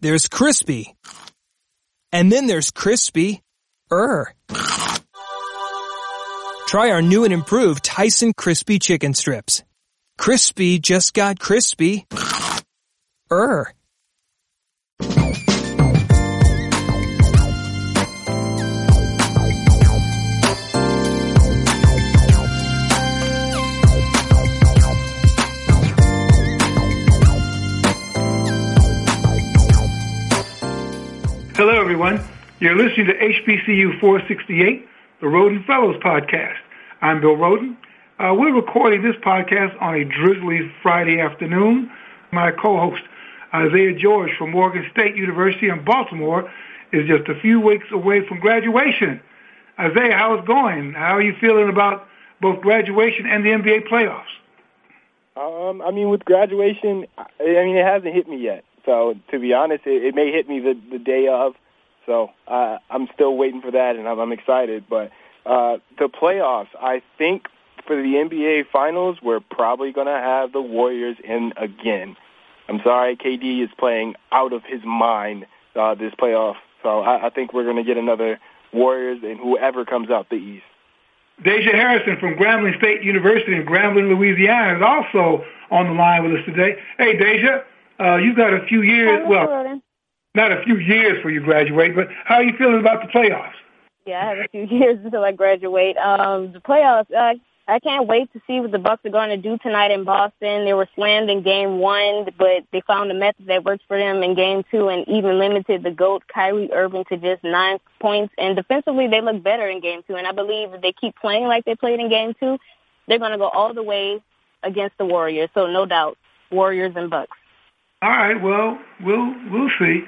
There's crispy. And then there's crispy. Er. Try our new and improved Tyson Crispy Chicken Strips. Crispy just got crispy. Er. Hello, everyone. You're listening to HBCU 468, the Rhoden Fellows podcast. I'm Bill Rhoden. Uh, we're recording this podcast on a drizzly Friday afternoon. My co-host, Isaiah George from Morgan State University in Baltimore, is just a few weeks away from graduation. Isaiah, how's it going? How are you feeling about both graduation and the NBA playoffs? Um, I mean, with graduation, I mean, it hasn't hit me yet. So to be honest, it, it may hit me the, the day of. So uh, I'm still waiting for that, and I'm, I'm excited. But uh, the playoffs, I think for the NBA Finals, we're probably going to have the Warriors in again. I'm sorry, KD is playing out of his mind uh, this playoff. So I, I think we're going to get another Warriors and whoever comes out the East. Deja Harrison from Grambling State University in Grambling, Louisiana is also on the line with us today. Hey, Deja, uh, you got a few years, well, not a few years for you graduate, but how are you feeling about the playoffs? Yeah, I have a few years until I graduate. Um, the playoffs, uh, I can't wait to see what the Bucks are going to do tonight in Boston. They were slammed in game one, but they found a method that works for them in game two and even limited the GOAT, Kyrie Irving, to just nine points. And defensively, they look better in game two. And I believe if they keep playing like they played in game two, they're going to go all the way against the Warriors. So no doubt, Warriors and Bucks. All right. Well, we'll we'll see.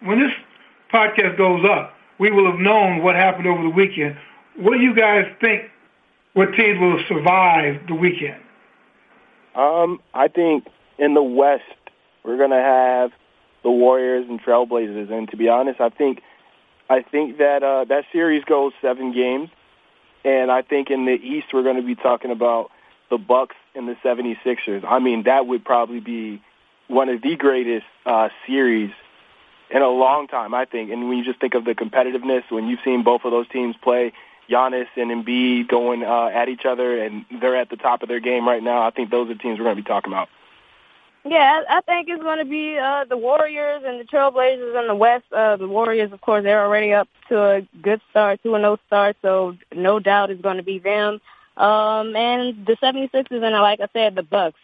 When this podcast goes up, we will have known what happened over the weekend. What do you guys think? What teams will survive the weekend? Um, I think in the West we're going to have the Warriors and Trailblazers, and to be honest, I think I think that uh, that series goes seven games, and I think in the East we're going to be talking about the Bucks and the 76ers. I mean, that would probably be one of the greatest uh, series in a long time, I think. And when you just think of the competitiveness, when you've seen both of those teams play, Giannis and Embiid going uh, at each other, and they're at the top of their game right now, I think those are the teams we're going to be talking about. Yeah, I think it's going to be uh, the Warriors and the Trailblazers in the West. Uh, the Warriors, of course, they're already up to a good start, 2 and 0 start, so no doubt it's going to be them. Um, and the 76ers, and like I said, the Bucks.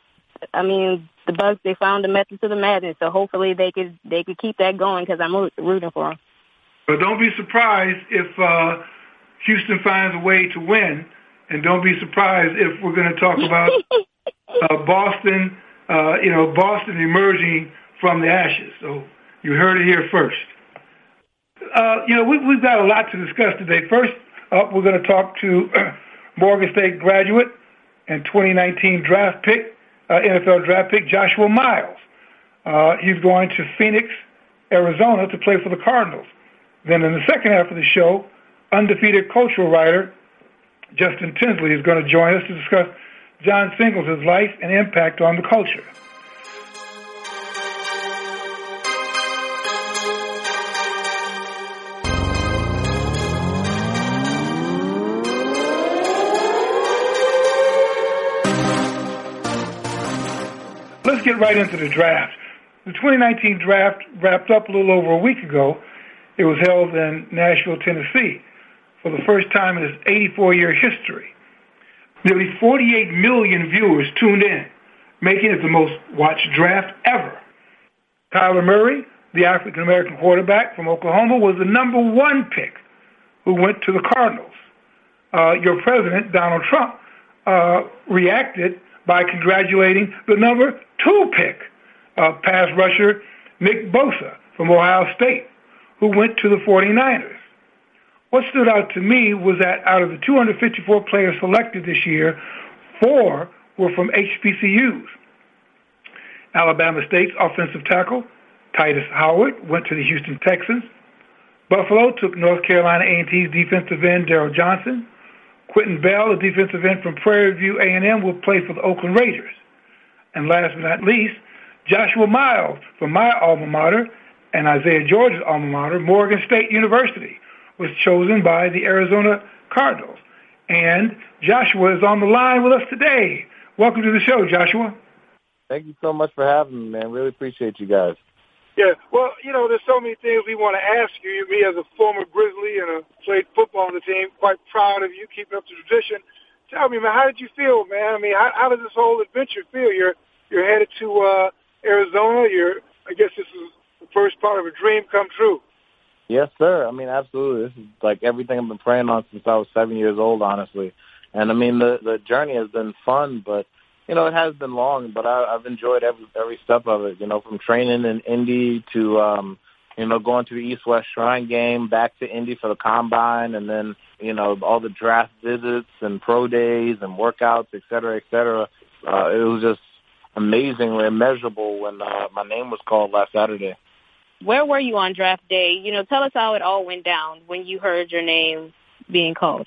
I mean, the Bucks they found a method to the madness, so hopefully they could they could keep that going because I'm rooting for them. But don't be surprised if uh, Houston finds a way to win, and don't be surprised if we're going to talk about uh, Boston. Uh, you know, Boston emerging from the ashes. So you heard it here first. Uh, you know, we, we've got a lot to discuss today. First up, we're going to talk to Morgan State graduate and 2019 draft pick NFL draft pick Joshua Miles. Uh, he's going to Phoenix, Arizona to play for the Cardinals. Then in the second half of the show, undefeated cultural writer Justin Tinsley is going to join us to discuss John Singleton's life and impact on the culture. Get right into the draft. The 2019 draft wrapped up a little over a week ago. It was held in Nashville, Tennessee for the first time in its 84-year history. Nearly 48 million viewers tuned in, making it the most watched draft ever. Kyler Murray, the African-American quarterback from Oklahoma, was the number one pick who went to the Cardinals. Uh, your president, Donald Trump, uh, reacted by congratulating the number two pick, uh, pass rusher Nick Bosa from Ohio State, who went to the 49ers. What stood out to me was that out of the 254 players selected this year, four were from HBCUs. Alabama State's offensive tackle, Tytus Howard, went to the Houston Texans. Buffalo took North Carolina A&T's defensive end, Darryl Johnson. Quinton Bell, a defensive end from Prairie View A&M, will play for the Oakland Raiders. And last but not least, Joshua Miles from my alma mater, and Isaiah George's alma mater, Morgan State University, was chosen by the Arizona Cardinals. And Joshua is on the line with us today. Welcome to the show, Joshua. Thank you so much for having me, man. Really appreciate you guys. Yeah, well, you know, there's so many things we want to ask you. Me, as a former Grizzly and a played football on the team, quite proud of you keeping up the tradition. Tell me, man, how did you feel, man? I mean, how, how does this whole adventure feel? You're you're headed to uh, Arizona. You're, I guess, this is the first part of a dream come true. Yes, sir. I mean, absolutely. This is like everything I've been praying on since I was seven years old, honestly. And I mean, the the journey has been fun, but you know, it has been long, but I, I've enjoyed every every step of it. You know, from training in Indy to um, you know going to the East West Shrine game, back to Indy for the combine, and then you know all the draft visits and pro days and workouts, et cetera, et cetera. Uh, it was just amazingly immeasurable when uh, my name was called last Saturday. Where were you on draft day? You know, tell us how it all went down when you heard your name being called.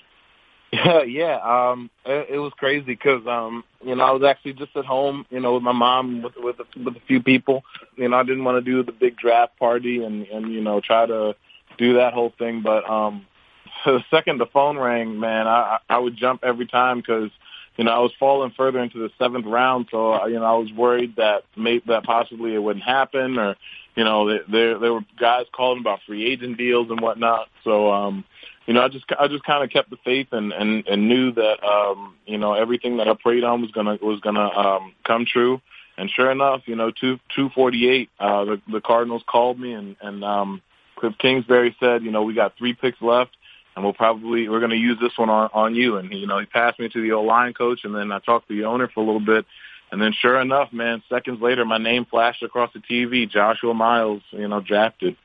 Yeah, yeah. Um, it, it was crazy because um, you know I was actually just at home, you know, with my mom, with with a, with a few people. You know, I didn't want to do the big draft party and and you know try to do that whole thing. But um, the second the phone rang, man, I I would jump every time because you know I was falling further into the seventh round, so you know I was worried that may that possibly it wouldn't happen, or you know there there were guys calling about free agent deals and whatnot. So um, you know, I just I just kind of kept the faith and and and knew that um, you know everything that I prayed on was gonna was gonna um, come true. And sure enough, you know, two two forty eight, uh, the the Cardinals called me and and um, Cliff Kingsbury said, you know, we got three picks left, and we'll probably we're going to use this one on on you. And you know, he passed me to the O line coach, and then I talked to the owner for a little bit. And then sure enough, man, seconds later, my name flashed across the TV, Joshua Miles, you know, drafted.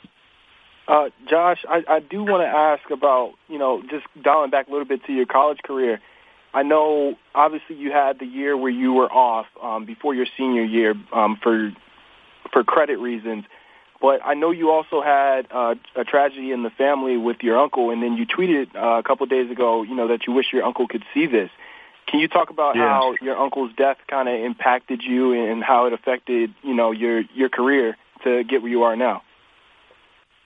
Uh, Josh, I, I do want to ask about, you know, just dialing back a little bit to your college career. I know, obviously, you had the year where you were off um, before your senior year um, for for credit reasons, but I know you also had uh, a tragedy in the family with your uncle, and then you tweeted uh, a couple of days ago, you know, that you wish your uncle could see this. Can you talk about yeah. how your uncle's death kind of impacted you and how it affected, you know, your your career to get where you are now?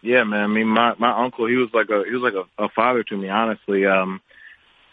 Yeah, man. I mean, my my uncle, he was like a he was like a, a father to me. Honestly, um,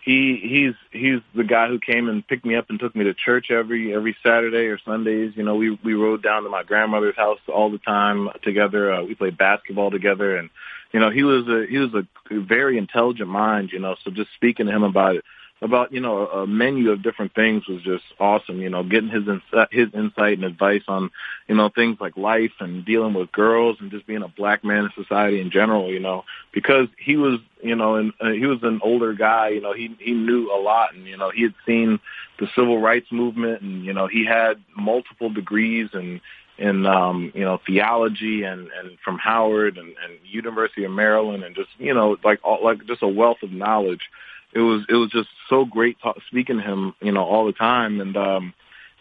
he he's he's the guy who came and picked me up and took me to church every every Saturday or Sundays. You know, we we rode down to my grandmother's house all the time together. Uh, we played basketball together, and you know, he was a he was a very intelligent mind. You know, so just speaking to him about it about you know a menu of different things was just awesome. You know, getting his ins- his insight and advice on you know things like life and dealing with girls and just being a black man in society in general. You know, because he was you know and uh, he was an older guy. You know, he he knew a lot and you know he had seen the civil rights movement and you know he had multiple degrees and in um, you know theology and and from Howard and, and University of Maryland and just you know like all, like just a wealth of knowledge it was it was just so great talk, speaking to him, you know, all the time. And um,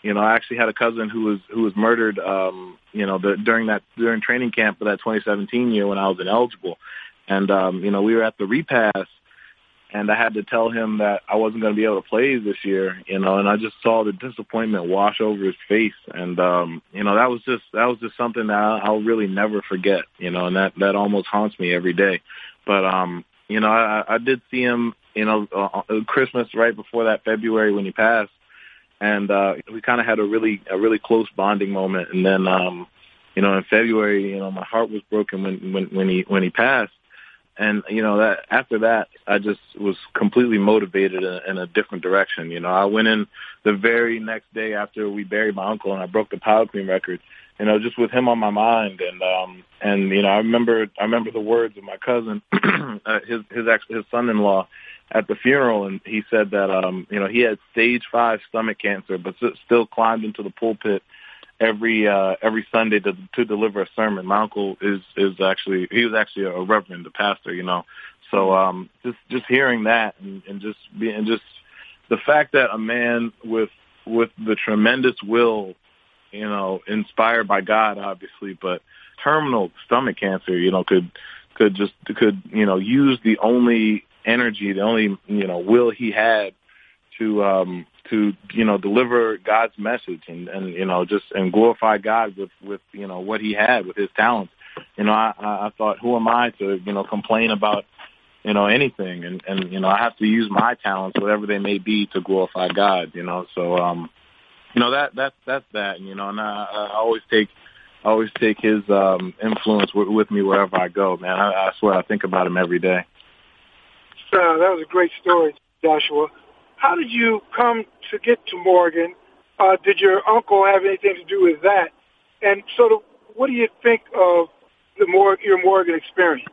you know, I actually had a cousin who was who was murdered, um, you know, the, during that during training camp for that 2017 year when I was ineligible. And um, you know, we were at the repass, and I had to tell him that I wasn't going to be able to play this year, you know, and I just saw the disappointment wash over his face, and um, you know, that was just that was just something that I'll, really never forget, you know, and that that almost haunts me every day. But um, you know, I, I did see him you know, uh, uh, Christmas right before that February when he passed, and uh, we kind of had a really a really close bonding moment. And then, um, you know, in February, you know, my heart was broken when when when he when he passed. And you know that after that, I just was completely motivated in, in a different direction. You know, I went in the very next day after we buried my uncle, and I broke the Power Clean record you know, just with him on my mind. And um, and you know, I remember I remember the words of my cousin, uh, his his ex, his son-in-law, at the funeral, and he said that um, you know he had stage five stomach cancer, but still climbed into the pulpit every uh, every Sunday to to deliver a sermon. My uncle is is actually he was actually a reverend, a pastor, you know. So um, just just hearing that and, and just being just the fact that a man with with the tremendous will you know, inspired by God, obviously, but terminal stomach cancer, you know, could could just could you know use the only energy, the only you know will he had to um to you know deliver God's message and and you know just and glorify God with with you know what he had with his talents. you know, I, I thought, who am I to, you know, complain about, you know, anything? And, and, you know, I have to use my talents, whatever they may be, to glorify God, you know, so, um, you know, that, that's, that's that, you know, and I, I always take, I always take his, um, influence with, with me wherever I go, man. I, I swear I think about him every day. Uh, that was a great story, Joshua. How did you come to get to Morgan? Uh, did your uncle have anything to do with that? And sort of, what do you think of the Mor- your Morgan experience?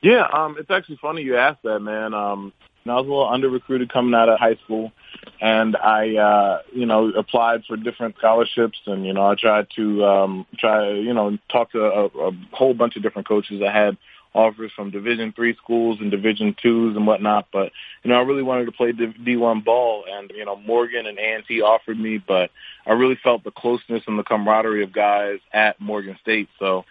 Yeah, um, it's actually funny you asked that, man. Um, I was a little under recruited coming out of high school, and I, uh, you know, applied for different scholarships, and you know, I tried to um, try, you know, talk to a, a whole bunch of different coaches. I had offers from Division three schools and Division twos and whatnot. But you know, I really wanted to play D one ball, and you know, Morgan and A offered me, but I really felt the closeness and the camaraderie of guys at Morgan State. So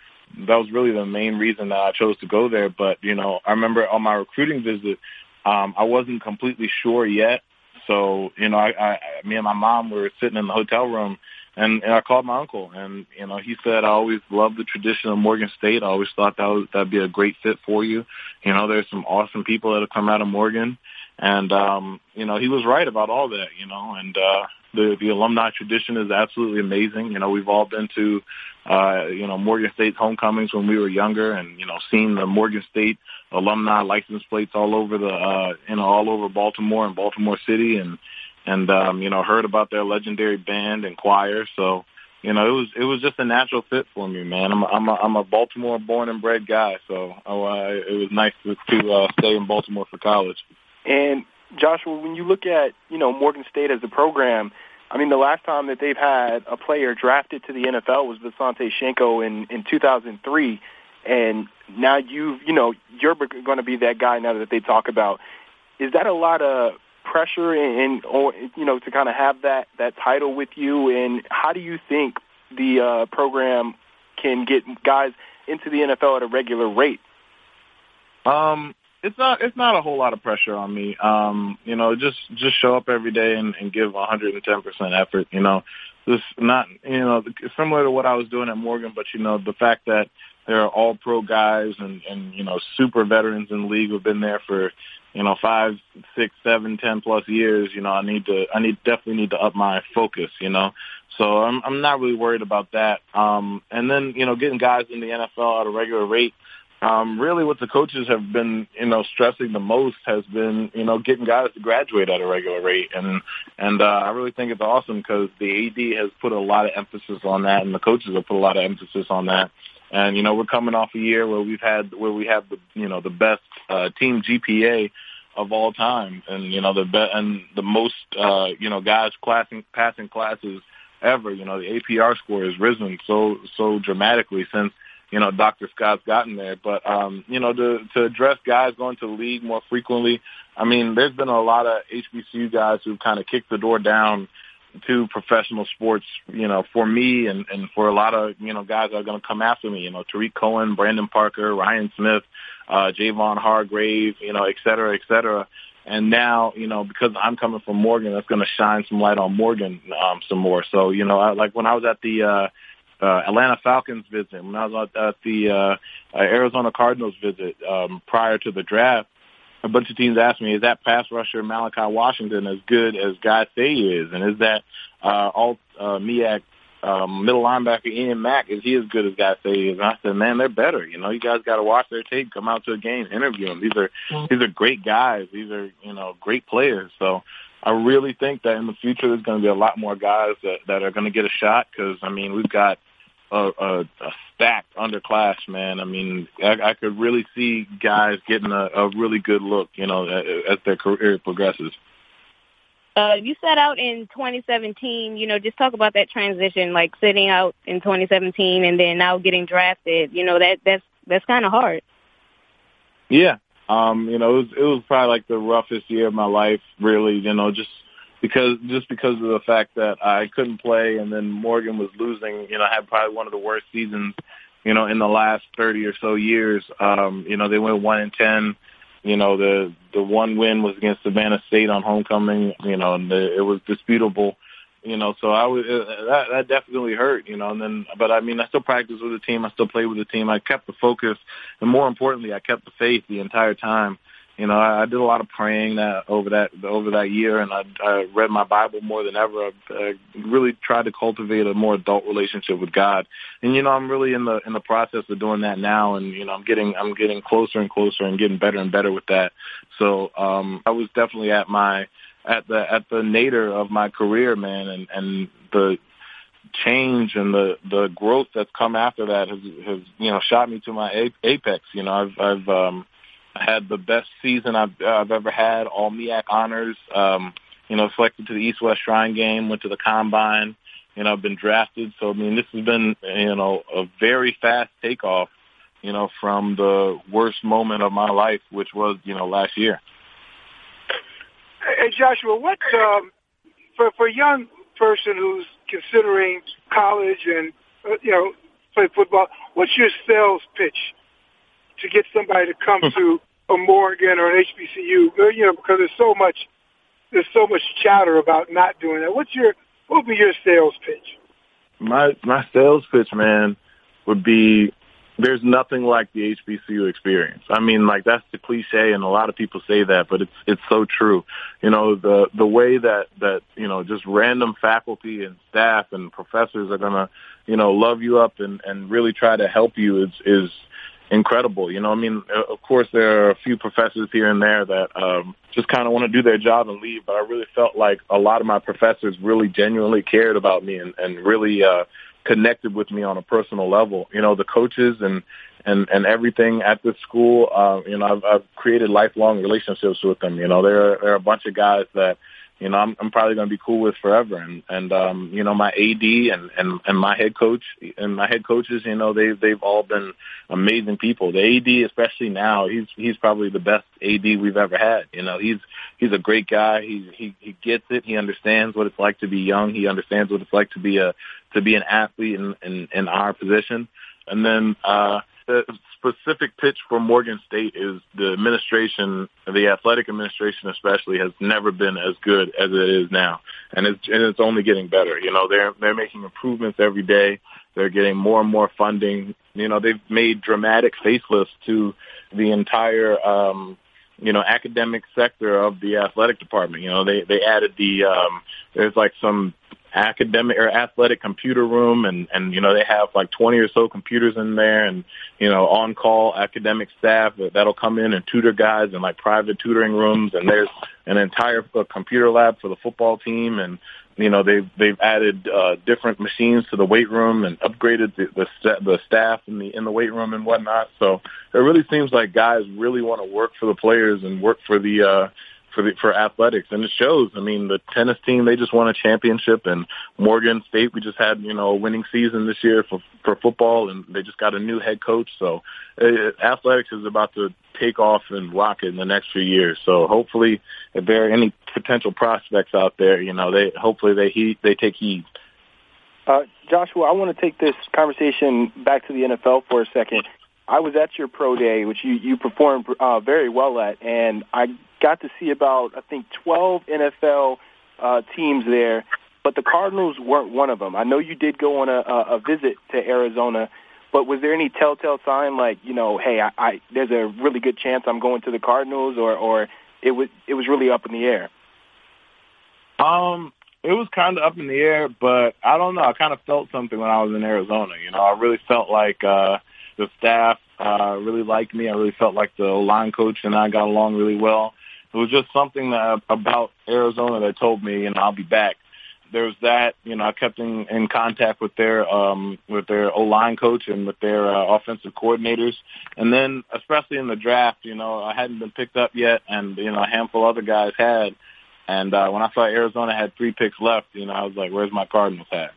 that was really the main reason that I chose to go there. But you know, I remember on my recruiting visit, um, I wasn't completely sure yet. So you know, I, I, me and my mom were sitting in the hotel room and, and I called my uncle, and you know, he said I always loved the tradition of Morgan State. I always thought that was that'd be a great fit for you. You know, there's some awesome people that have come out of Morgan, and um, you know, he was right about all that. You know, and uh, the the alumni tradition is absolutely amazing. You know, we've all been to uh, you know Morgan State's homecomings when we were younger, and you know, seen the Morgan State alumni license plates all over the uh, you know all over Baltimore and Baltimore City, and and um, you know heard about their legendary band and choir. So you know it was it was just a natural fit for me, man. I'm a, I'm a, I'm a Baltimore born and bred guy, so oh, uh, it was nice to, to uh, stay in Baltimore for college. And Joshua, when you look at you know Morgan State as a program. I mean, the last time that they've had a player drafted to the NFL was Visanthe Shiancoe in in 2003, and now you you know you're going to be that guy now that they talk about. Is that a lot of pressure and, or you know to kind of have that that title with you and how do you think the uh, program can get guys into the NFL at a regular rate? Um, it's not it's not a whole lot of pressure on me. Um, you know, just just show up every day and, and give 110 percent effort. You know, just not you know similar to what I was doing at Morgan, but you know the fact that there are all pro guys and and you know super veterans in the league who've been there for you know, five, six, seven, ten plus years, you know, I need to, I need definitely need to up my focus, you know. So I'm, I'm not really worried about that. Um, and then, you know, getting guys in the NFL at a regular rate, um, really what the coaches have been, you know, stressing the most has been, you know, getting guys to graduate at a regular rate. And, and, uh, I really think it's awesome because the AD has put a lot of emphasis on that and the coaches have put a lot of emphasis on that. And, you know, we're coming off a year where we've had, where we have the, you know, the best, uh, team GPA of all time, and you know the best and the most uh, you know guys classing passing classes ever. You know the APR score has risen so so dramatically since you know Dr. Scott's gotten there. But um, you know to to address guys going to the league more frequently, I mean there's been a lot of HBCU guys who've kind of kicked the door down to professional sports, you know, for me and, and for a lot of, you know, guys that are going to come after me, you know, Tarik Cohen, Brandon Parker, Ryan Smith, uh, Javon Hargrave, you know, et cetera, et cetera. And now, you know, because I'm coming from Morgan, that's going to shine some light on Morgan um, some more. So, you know, I, like when I was at the uh, uh, Atlanta Falcons visit, when I was at the uh, uh, Arizona Cardinals visit um, prior to the draft, a bunch of teams asked me, is that pass rusher Malachi Washington as good as guys say he is? And is that uh, alt uh, MEAC um, middle linebacker Ian Mack, is he as good as guys say he is? And I said, man, they're better. You know, you guys got to watch their tape, come out to a game, interview them. These are mm-hmm. these are great guys. These are you know great players. So I really think that in the future there's going to be a lot more guys that that are going to get a shot because I mean we've got a, a, a stacked underclass, man. I mean, I, I could really see guys getting a, a really good look, you know, as their career progresses. Uh, you set out in 2017. You know, just talk about that transition, like sitting out in 2017 and then now getting drafted. You know, that that's that's kind of hard. Yeah, um, you know, it was, it was probably like the roughest year of my life, really. You know, just because just because of the fact that I couldn't play, and then Morgan was losing. You know, I had probably one of the worst seasons, you know, in the last 30 or so years. Um, you know, they went one in ten you know, the the one win was against Savannah State on homecoming. You know, and the, it was disputable. you know, so I was uh, that that definitely hurt, you know. And then, but I mean, I still practiced with the team. I still played with the team. I kept the focus, and more importantly, I kept the faith the entire time. You know, I, I did a lot of praying that over that over that year, and I, I read my Bible more than ever. I, I really tried to cultivate a more adult relationship with God, and you know, I'm really in the in the process of doing that now, and you know, I'm getting I'm getting closer and closer and getting better and better with that. So um, I was definitely at my at the at the nadir of my career, man, and and the change and the the growth that's come after that has has you know shot me to my apex. You know, I've I've um, had the best season I've I've ever had. All MEAC honors. Um, you know, selected to the East West Shrine Game. Went to the combine. You know, I've been drafted. So I mean, this has been you know a very fast takeoff. You know, from the worst moment of my life, which was you know last year. Hey Joshua, what um, for for a young person who's considering college and uh, you know play football, what's your sales pitch to get somebody to come to a Morgan or an HBCU? Uh, you know, because there's so much there's so much chatter about not doing that. What's your what would be your sales pitch? My my sales pitch, man, would be there's nothing like the HBCU experience. I mean, like that's the cliche, and a lot of people say that, but it's it's so true. You know, the the way that that you know just random faculty and staff and professors are gonna you know love you up and and really try to help you is is incredible. You know, I mean, uh, of course there are a few professors here and there that um, just kind of want to do their job and leave, but I really felt like a lot of my professors really genuinely cared about me and and really. uh connected with me on a personal level. You know, the coaches and and and everything at the school. Uh, you know, I've, I've created lifelong relationships with them. You know, there are, there are a bunch of guys that you know, I'm, I'm probably going to be cool with forever. And, and, um, you know, my AD and, and, and my head coach and my head coaches, you know, they've, they've all been amazing people. The AD, especially now, he's, he's probably the best AD we've ever had. You know, he's, he's a great guy. He, he, he gets it. He understands what it's like to be young. He understands what it's like to be a, to be an athlete in, in, in our position. And then, uh, specific pitch for Morgan State is the administration, the athletic administration especially, has never been as good as it is now, and it's and it's only getting better. You know, they're they're making improvements every day. They're getting more and more funding. You know, they've made dramatic facelifts to the entire um, you know, academic sector of the athletic department. You know, they they added the um there's like some academic or athletic computer room and and you know they have like 20 or so computers in there and you know on call academic staff that'll come in and tutor guys in like private tutoring rooms. And there's an entire uh, computer lab for the football team. And you know they've they've added uh different machines to the weight room and upgraded the the, st- the staff in the in the weight room and whatnot. So it really seems like guys really want to work for the players and work for the uh for the, for athletics, and it shows. I mean, the tennis team they just won a championship, and Morgan State we just had you know a winning season this year for for football, and they just got a new head coach. So, uh, athletics is about to take off and rocket in the next few years. So, hopefully, if there are any potential prospects out there, you know, they hopefully they heed, they take heed. Uh, Joshua, I want to take this conversation back to the NFL for a second. I was at your pro day, which you you performed uh, very well at, and I got to see about I think 12 NFL uh, teams there, but the Cardinals weren't one of them. I know you did go on a, a visit to Arizona, but was there any telltale sign like you know, hey, I, I there's a really good chance I'm going to the Cardinals, or or it was it was really up in the air? Um, it was kind of up in the air, but I don't know. I kind of felt something when I was in Arizona. You know, I really felt like. uh the staff uh, really liked me. I really felt like the line coach and I got along really well. It was just something that, about Arizona that told me, you know, I'll be back. There's that, you know, I kept in, in contact with their um, with their O line coach and with their uh, offensive coordinators, and then especially in the draft, you know, I hadn't been picked up yet, and you know, a handful other guys had. And uh, when I saw Arizona had three picks left, you know, I was like, "Where's my Cardinals hat?"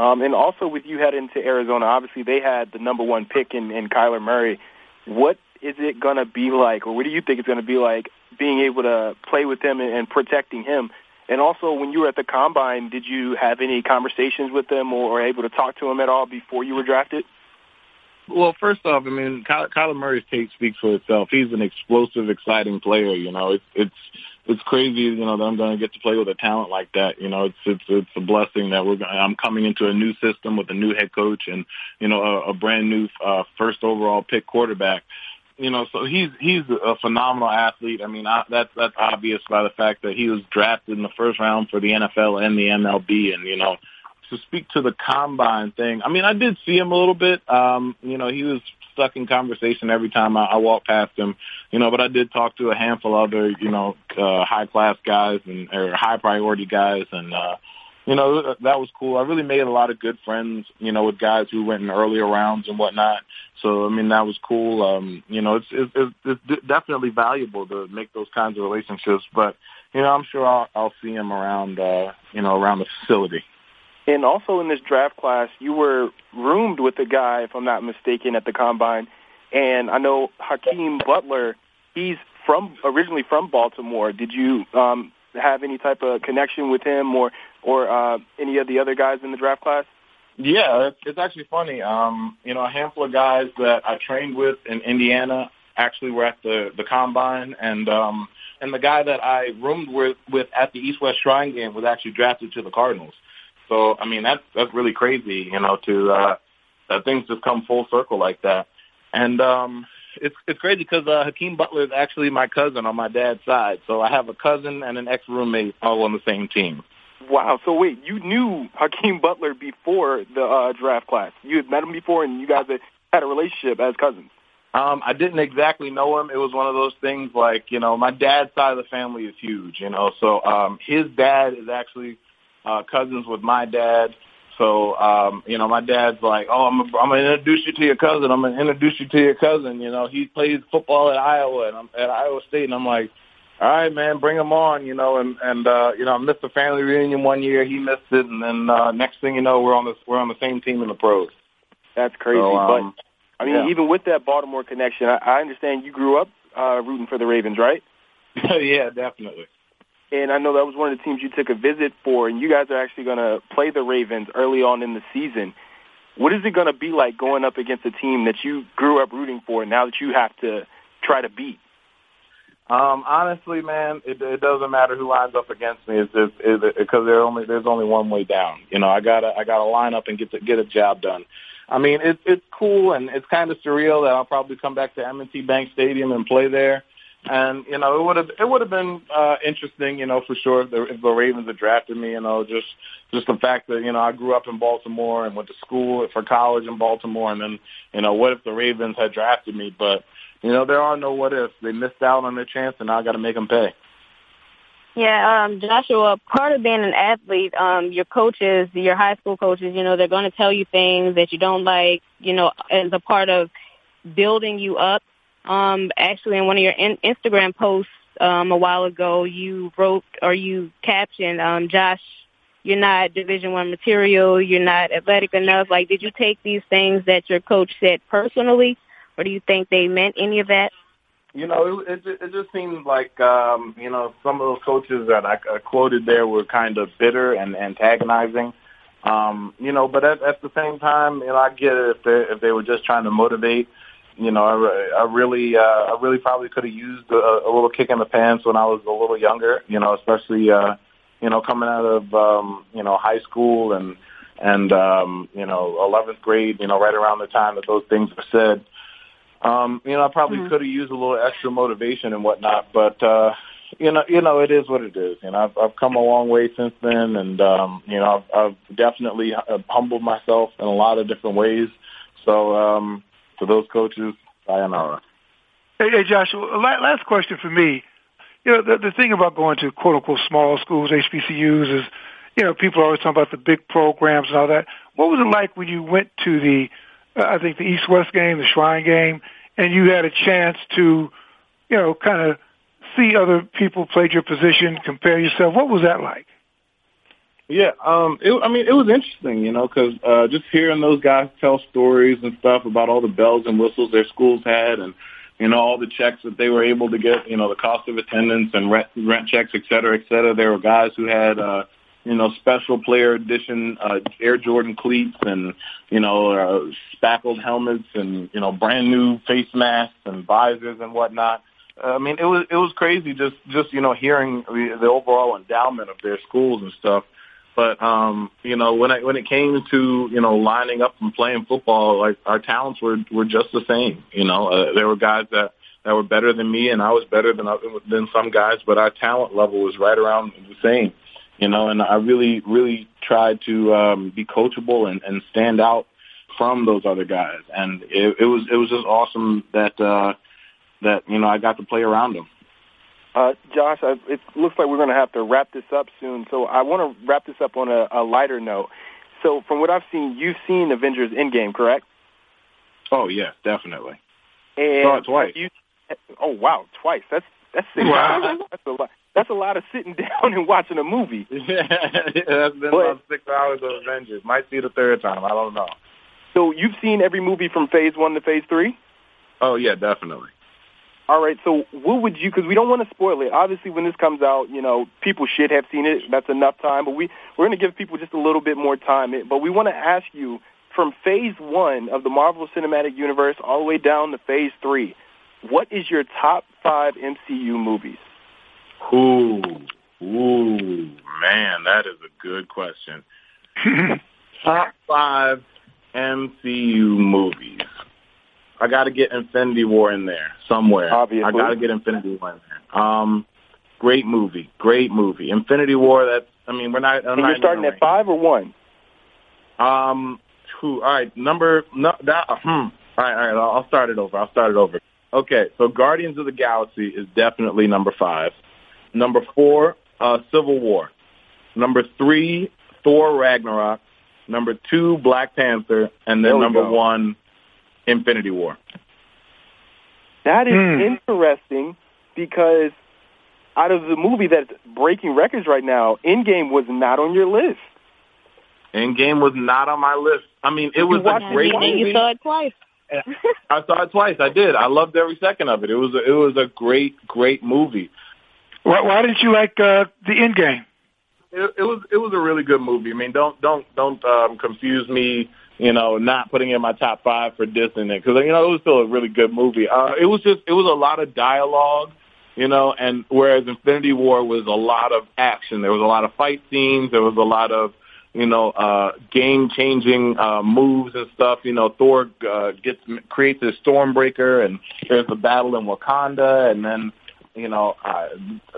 Um, and also with you heading to Arizona, obviously they had the number one pick in, in Kyler Murray. What is it going to be like, or what do you think it's going to be like being able to play with him and, and protecting him? And also, when you were at the combine, did you have any conversations with him or, or able to talk to him at all before you were drafted? Well, first off, I mean, Ky- Kyler Murray's tape speaks for itself. He's an explosive, exciting player. You know, it's it's it's crazy. You know that I'm going to get to play with a talent like that. You know, it's it's it's a blessing that we're. Gonna, I'm coming into a new system with a new head coach and you know a, a brand new uh, first overall pick quarterback you know, so he's he's a phenomenal athlete. I mean, I, that's that's obvious by the fact that he was drafted in the first round for the NFL and the MLB, and you know, to speak to the combine thing, I mean, I did see him a little bit. Um, you know, he was stuck in conversation every time I, I walked past him, you know, but I did talk to a handful of other, you know, uh, high class guys and, or high priority guys. And, uh, you know, that was cool. I really made a lot of good friends, you know, with guys who went in earlier rounds and whatnot. So, I mean, that was cool. Um, you know, it's, it's, it's definitely valuable to make those kinds of relationships, but, you know, I'm sure I'll, I'll see him around, uh, you know, around the facility. And also in this draft class, you were roomed with a guy, if I'm not mistaken, at the combine. And I know Hakeem Butler, he's from originally from Baltimore. Did you um, have any type of connection with him or or uh, any of the other guys in the draft class? Yeah, it's, actually funny. Um, you know, a handful of guys that I trained with in Indiana actually were at the the combine, and um, and the guy that I roomed with with at the East West Shrine game was actually drafted to the Cardinals. So I mean that's that's really crazy, you know, to uh, that things just come full circle like that. And um, it's it's crazy because uh, Hakeem Butler is actually my cousin on my dad's side. So I have a cousin and an ex roommate all on the same team. Wow. So wait, you knew Hakeem Butler before the uh, draft class? You had met him before, and you guys had, had a relationship as cousins. Um, I didn't exactly know him. It was one of those things like, you know, my dad's side of the family is huge, you know, so um, his dad is actually uh, cousins with my dad. So, um, you know, my dad's like, oh, I'm, I'm going to introduce you to your cousin. I'm going to introduce you to your cousin. You know, he plays football at Iowa and I'm at Iowa State. And I'm like, all right, man, bring him on, you know, and, and, uh, you know, I missed the family reunion one year. He missed it. And then, uh, next thing you know, we're on the, we're on the same team in the pros. That's crazy. So, um, but I mean, yeah. even with that Baltimore connection, I, I understand you grew up, uh, rooting for the Ravens, right? yeah, definitely and I know that was one of the teams you took a visit for, and you guys are actually going to play the Ravens early on in the season. What is it going to be like going up against a team that you grew up rooting for and now that you have to try to beat? Um, honestly, man, it, it doesn't matter who lines up against me. It's just because there only there's only one way down. You know, I gotta I gotta line up and get to, get a job done. I mean, it's it's cool and it's kind of surreal that I'll probably come back to M&T Bank Stadium and play there. And you know, it would have it would have been uh, interesting, you know, for sure if the, if the Ravens had drafted me. You know, just just the fact that you know I grew up in Baltimore and went to school for college in Baltimore, and then you know, what if the Ravens had drafted me? But you know, there are no what ifs. They missed out on their chance, and now I got to make them pay. Yeah, um, Joshua, part of being an athlete, um, your coaches, your high school coaches, you know, they're going to tell you things that you don't like, you know, as a part of building you up um, actually, in one of your in- Instagram posts um, a while ago, you wrote or you captioned, um, "Josh, you're not Division One material. You're not athletic enough." Like, did you take these things that your coach said personally, or do you think they meant any of that? You know, it, it, it just seemed like um, you know some of those coaches that I, I quoted there were kind of bitter and antagonizing. Um, you know, but at, at the same time, you know, I get it if they if they were just trying to motivate you know, I, I really, uh, I really probably could have used a, a little kick in the pants when I was a little younger. You know, especially, uh, you know, coming out of, um, you know, high school and and um, you know, 11th grade. You know, right around the time that those things were said. Um, you know, I probably mm-hmm. could have used a little extra motivation and whatnot, but uh, you know, you know, it is what it is. You know, I've, I've come a long way since then, and um, you know, I've, I've definitely humbled myself in a lot of different ways. So, um, to those coaches, sayonara. Hey, hey Josh, last question for me. You know, the, the thing about going to quote unquote small schools, HBCUs, is, you know, people are always talking about the big programs and all that. What was it like when you went to the, uh, I think the East West game, the Shrine game, and you had a chance to, you know, kind of see other people play your position, compare yourself? What was that like? Yeah, um, it, I mean, it was interesting, you know, because uh, just hearing those guys tell stories and stuff about all the bells and whistles their schools had, and you know, all the checks that they were able to get, you know, the cost of attendance and rent, rent checks, et cetera, et cetera. There were guys who had, uh, you know, special player edition uh, Air Jordan cleats and, you know, uh, spackled helmets and, you know, brand new face masks and visors and whatnot. I mean, it was it was crazy just just you know hearing the, the overall endowment of their schools and stuff. But um, you know, when I when it came to you know lining up and playing football, like our talents were were just the same. You know, uh, there were guys that that were better than me, and I was better than than some guys, but our talent level was right around the same you know, and I really, really tried to um, be coachable and, and stand out from those other guys. And it, it was it was just awesome that uh, that you know I got to play around them. Uh, Josh, I, it looks like we're going to have to wrap this up soon. So I want to wrap this up on a, a lighter note. So from what I've seen, you've seen Avengers Endgame, correct? Oh yeah, definitely. And Saw it twice. You, oh wow, twice. That's that's six wow. hours. That's a lot that's a lot of sitting down and watching a movie. yeah, that's been but, about six hours of Avengers. Might see the third time. I don't know. So you've seen every movie from Phase One to Phase Three? Oh yeah, definitely. All right. So what would you? Because we don't want to spoil it. Obviously, when this comes out, you know, people should have seen it. That's enough time. But we we're going to give people just a little bit more time. But we want to ask you from Phase One of the Marvel Cinematic Universe all the way down to Phase Three. What is your top five MCU movies? Ooh, ooh, man, that is a good question. Top five MCU movies. I got to get Infinity War in there somewhere. Obviously, I got to get Infinity War in there. Um, great movie, great movie. Infinity War. That's. I mean, we're not. I'm and not you're starting at five or one. Um, two. All right, number. No, that. Hmm. All right, all right. I'll, I'll start it over. I'll start it over. Okay, so Guardians of the Galaxy is definitely number five. Number four, uh, Civil War. Number three, Thor Ragnarok. Number two, Black Panther, and then number go. one, Infinity War. That is hmm. interesting because out of the movie that's breaking records right now, Endgame was not on your list. Endgame was not on my list. I mean, it was a great movie. You saw it twice. I saw it twice. I did. I loved every second of it. It was a, it was a great, great movie. Why, why didn't you like uh, the end game? It, it was it was a really good movie. I mean, don't don't don't um, confuse me. You know, not putting in my top five for dissing it because you know it was still a really good movie. Uh, it was just it was a lot of dialogue, you know, and whereas Infinity War was a lot of action. There was a lot of fight scenes. There was a lot of you know, uh, game changing, uh, moves and stuff. You know, Thor, uh, gets, creates a Stormbreaker and there's a battle in Wakanda and then, you know, uh,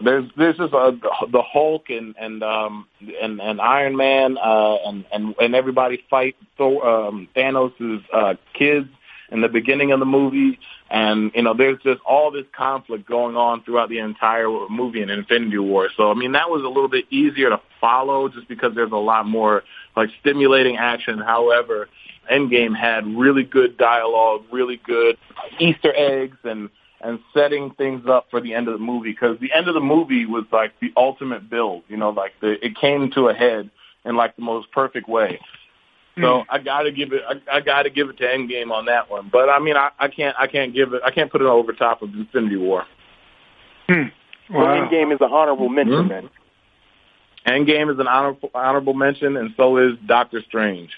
there's there's just a, the Hulk and and um and and Iron Man uh and and and everybody fight Thor, um, Thanos' uh, kids in the beginning of the movie, and you know there's just all this conflict going on throughout the entire movie in Infinity War. So I mean that was a little bit easier to follow just because there's a lot more like stimulating action. However, Endgame had really good dialogue, really good Easter eggs, and and setting things up for the end of the movie because the end of the movie was like the ultimate build. You know, like the it came to a head in like the most perfect way. So mm. I gotta give it. I, I gotta give it to Endgame on that one. But I mean, I, I can't. I can't give it. I can't put it over top of Infinity War. Hmm. Wow. So Endgame is an honorable mention, mm-hmm. then. Endgame is an honorable honorable mention, and so is Doctor Strange.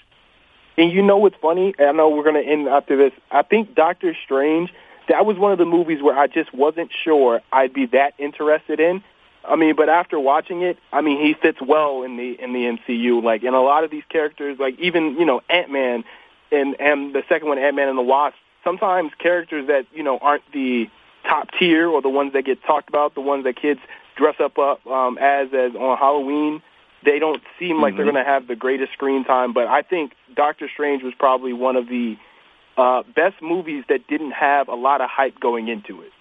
And you know what's funny? I know we're going to end after this. I think Doctor Strange that was one of the movies where I just wasn't sure I'd be that interested in. I mean, but after watching it, I mean, he fits well in the in the MCU. Like, in a lot of these characters, like even you know Ant Man, and and the second one, Ant Man and the Wasp. Sometimes characters that you know aren't the top tier or the ones that get talked about, the ones that kids dress up up um, as as on Halloween, they don't seem like mm-hmm. they're going to have the greatest screen time. But I think Doctor Strange was probably one of the uh, best movies that didn't have a lot of hype going into it.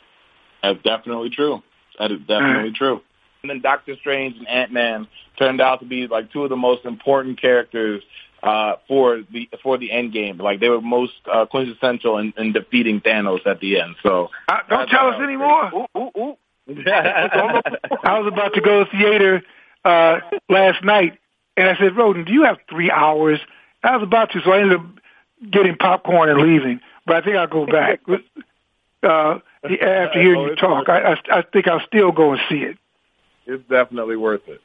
That's definitely true. That is definitely mm. true. And then Doctor Strange and Ant Man turned out to be like two of the most important characters uh, for the for the end game. Like they were most uh, quintessential in, in defeating Thanos at the end. So uh, don't tell us anymore. Ooh, ooh, ooh. I was about to go to the theater uh, last night, and I said, "Rhoden, do you have three hours?" I was about to, so I ended up getting popcorn and leaving. But I think I'll go back. Uh, after hearing you talk, I, I, I think I'll still go and see it. It's definitely worth it.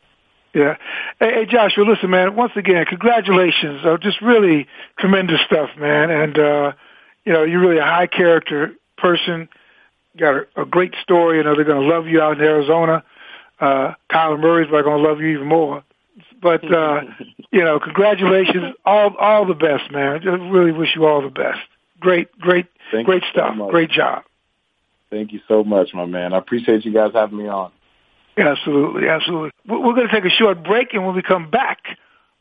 Yeah. Hey, hey, Joshua, listen, man, once again, congratulations. Uh, just really tremendous stuff, man. And, uh, you know, you're really a high character person. You got a, a great story. You know, they're going to love you out in Arizona. Uh, Kyler Murray's probably going to love you even more. But, uh, you know, congratulations. All, all the best, man. I just really wish you all the best. Great, great, Thank great stuff. So great job. Thank you so much, my man. I appreciate you guys having me on. Absolutely, absolutely. We're going to take a short break, and when we come back,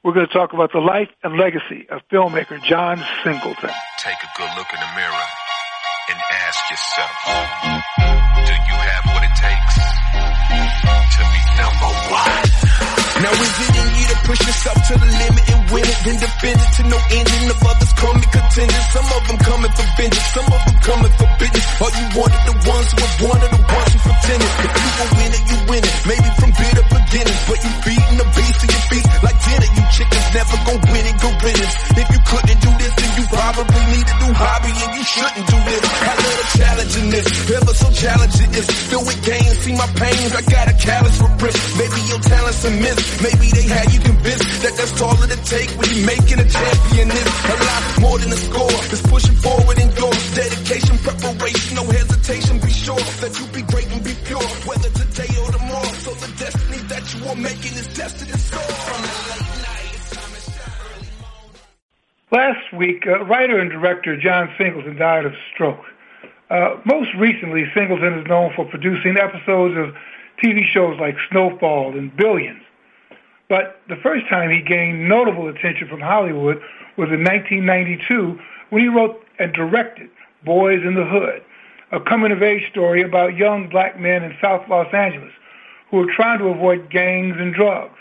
we're going to talk about the life and legacy of filmmaker John Singleton. Take a good look in the mirror and ask yourself, do you have what it takes to be number one? Now is it in you to push yourself to the limit and win it, then defend it to no ending of others coming contenders. Some of them coming for vengeance, some of them coming for business. Are you of the ones who are one of the ones who pretended? If you a winner, you win it. Maybe from bitter beginnings, but you beating the beast to your feet like dinner. You chickens never gon' win it, go gorillas. If you couldn't do this, then you probably need a new hobby and you shouldn't do this. I love the challenge in this, ever so challenging is. Filled with gains, see my pains, I got a callous for bricks. Maybe your talents are missed, maybe they had you convinced that that's take when you making a champion. Is a lot more than a score. It's pushing forward in your dedication, preparation, no hesitation. Be sure that you be great and be pure, whether today or tomorrow. So the destiny that you are making is destined to. Last week, uh, writer and director John Singleton died of stroke. Uh, most recently, Singleton is known for producing episodes of TV shows like Snowfall and Billions. But the first time he gained notable attention from Hollywood was in 1992 when he wrote and directed Boyz n the Hood, a coming-of-age story about young black men in South Los Angeles who were trying to avoid gangs and drugs.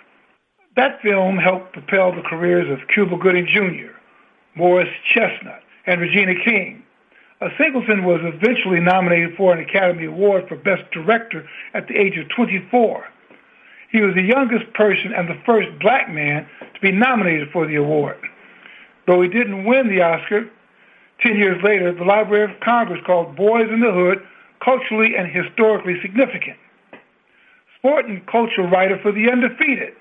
That film helped propel the careers of Cuba Gooding Jr., Morris Chestnut, and Regina King. Singleton was eventually nominated for an Academy Award for Best Director at the age of 24. He was the youngest person and the first black man to be nominated for the award. Though he didn't win the Oscar, 10 years later, the Library of Congress called Boyz n the Hood culturally and historically significant. Sport and culture writer for The Undefeated,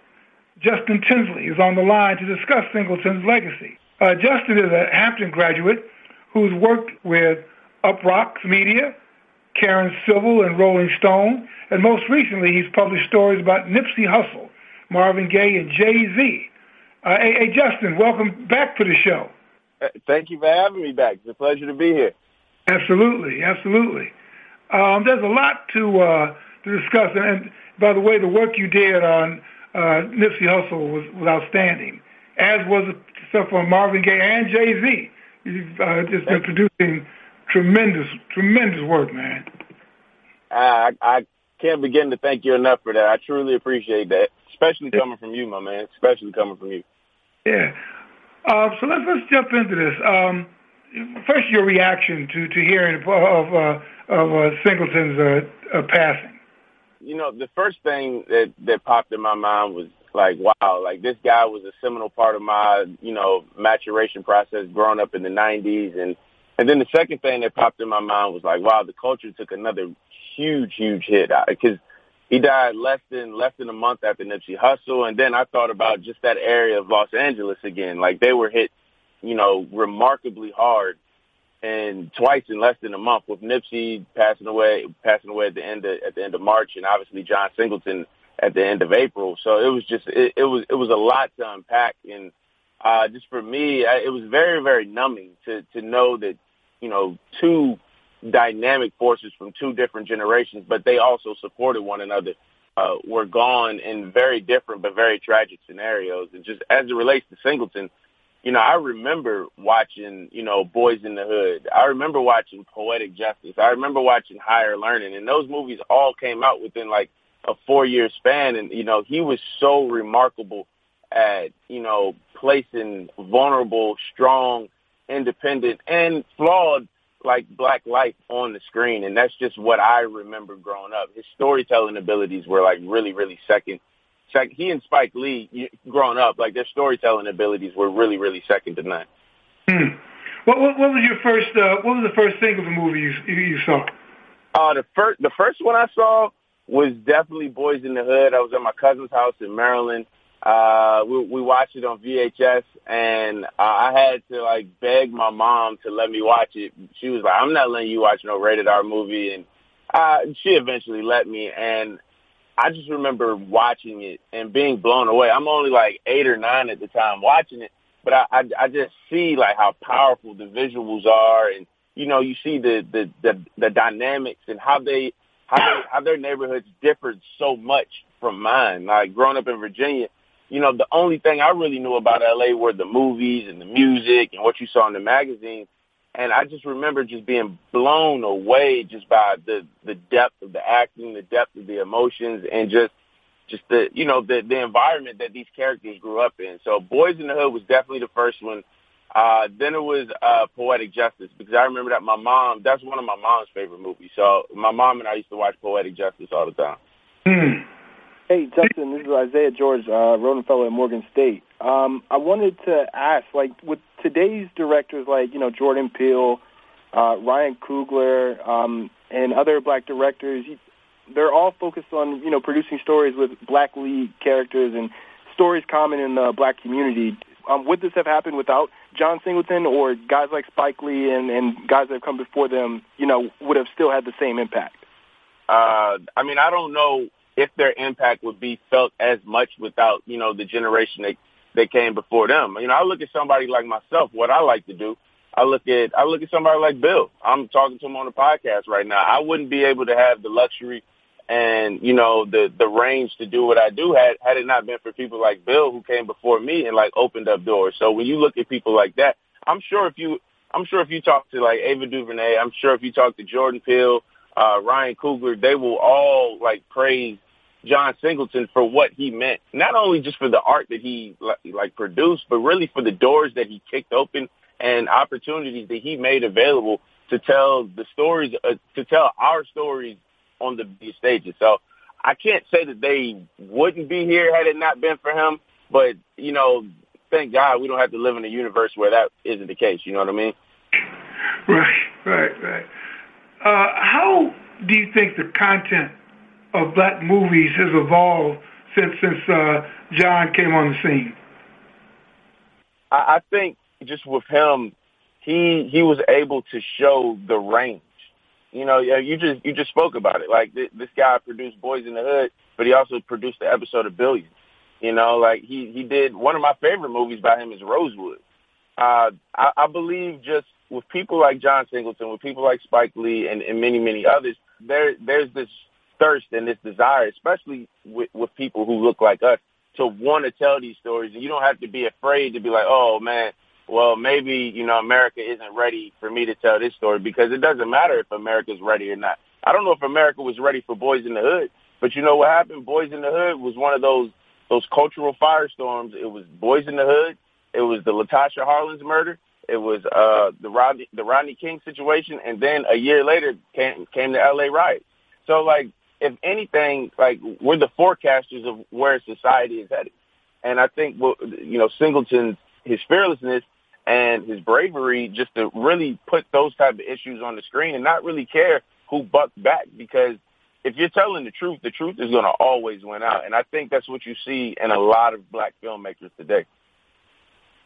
Justin Tinsley, is on the line to discuss Singleton's legacy. Uh, Justin is a Hampton graduate who's worked with Uproxx Media, Karen Civil, and Rolling Stone, and most recently he's published stories about Nipsey Hussle, Marvin Gaye, and Jay-Z. Uh, hey, hey, Justin, welcome back to the show. Uh, thank you for having me back. It's a pleasure to be here. Absolutely, absolutely. Um, there's a lot to uh, to discuss, and, and by the way, the work you did on uh, Nipsey Hussle was, was outstanding, as was the stuff on Marvin Gaye and Jay Z. You've uh, just been producing tremendous, tremendous work, man. I, I can't begin to thank you enough for that. I truly appreciate that, especially coming from you, my man. Especially coming from you. Yeah. Uh, so let's let's jump into this. Um, first, your reaction to to hearing of uh, of uh, Singleton's uh, uh, passing. You know, the first thing that that popped in my mind was like, wow, like this guy was a seminal part of my, you know, maturation process growing up in the '90s, and and then the second thing that popped in my mind was like, wow, the culture took another huge, huge hit because he died less than less than a month after Nipsey Hussle, and then I thought about just that area of Los Angeles again. Like they were hit, you know, remarkably hard, and twice in less than a month with Nipsey passing away, passing away at the end of, at the end of March, and obviously John Singleton at the end of April. So it was just it, it was it was a lot to unpack, and uh, just for me, I, it was very very numbing to to know that you know two dynamic forces from two different generations, but they also supported one another, uh, were gone in very different but very tragic scenarios. And just as it relates to Singleton, you know, I remember watching, you know, Boyz n the Hood. I remember watching Poetic Justice. I remember watching Higher Learning. And those movies all came out within like a four year span. And, you know, he was so remarkable at, you know, placing vulnerable, strong, independent, and flawed like black life on the screen, and that's just what I remember growing up. His storytelling abilities were like really, really second. Second, he and Spike Lee, growing up, like their storytelling abilities were really, really second to none. Hmm. What, what, what was your first? Uh, what was the first thing of the movie you, you saw? Uh, the first, the first one I saw was definitely Boyz n the Hood. I was at my cousin's house in Maryland. Uh, we, we watched it on VHS and uh, I had to like beg my mom to let me watch it. She was like, I'm not letting you watch no rated R movie. And, uh, she eventually let me. And I just remember watching it and being blown away. I'm only like eight or nine at the time watching it, but I, I, I just see like how powerful the visuals are and, you know, you see the, the, the, the dynamics and how they, how they, how their neighborhoods differed so much from mine. Like growing up in Virginia, you know, the only thing I really knew about LA were the movies and the music and what you saw in the magazines. And I just remember just being blown away just by the, the depth of the acting, the depth of the emotions and just, just the, you know, the, the environment that these characters grew up in. So Boyz n the Hood was definitely the first one. Uh, then it was, uh, Poetic Justice because I remember that my mom, that's one of my mom's favorite movies. So my mom and I used to watch Poetic Justice all the time. Hmm. Hey, Justin, this is Isaiah George, uh, Fellow at Morgan State. Um, I wanted to ask, like, with today's directors like, you know, Jordan Peele, uh, Ryan Coogler, um, and other black directors, they're all focused on, you know, producing stories with black lead characters and stories common in the black community. Um, would this have happened without John Singleton or guys like Spike Lee and, and guys that have come before them, you know, would have still had the same impact? Uh, I mean, I don't know if their impact would be felt as much without, you know, the generation that, that came before them. You know, I look at somebody like myself, what I like to do. I look at, I look at somebody like Bill. I'm talking to him on the podcast right now. I wouldn't be able to have the luxury and, you know, the, the range to do what I do had, had it not been for people like Bill who came before me and like opened up doors. So when you look at people like that, I'm sure if you, I'm sure if you talk to like Ava DuVernay, I'm sure if you talk to Jordan Peele, uh, Ryan Coogler, they will all like praise John Singleton for what he meant, not only just for the art that he like produced, but really for the doors that he kicked open and opportunities that he made available to tell the stories, uh, to tell our stories on the big stages. So I can't say that they wouldn't be here had it not been for him, but you know, thank God we don't have to live in a universe where that isn't the case. You know what I mean? Right, right, right. Uh, how do you think the content of black movies has evolved since since uh, John came on the scene? I, I think just with him, he he was able to show the range. You know, you just you just spoke about it. Like th- this guy produced Boyz n the Hood, but he also produced the episode of Billions. You know, like he he did one of my favorite movies by him is Rosewood. Uh, I, I believe just with people like John Singleton, with people like Spike Lee, and, and many many others, there there's this thirst and this desire, especially with, with people who look like us, to want to tell these stories. And you don't have to be afraid to be like, oh man, well maybe you know America isn't ready for me to tell this story because it doesn't matter if America's ready or not. I don't know if America was ready for Boyz n the Hood, but you know what happened? Boyz n the Hood was one of those those cultural firestorms. It was Boyz n the Hood. It was the Latasha Harlins murder. It was uh the Rodney the Rodney King situation, and then a year later came came the L.A. riots. So like if anything, like we're the forecasters of where society is headed. And I think, you know, Singleton's, his fearlessness and his bravery just to really put those type of issues on the screen and not really care who bucks back because if you're telling the truth, the truth is going to always win out. And I think that's what you see in a lot of black filmmakers today.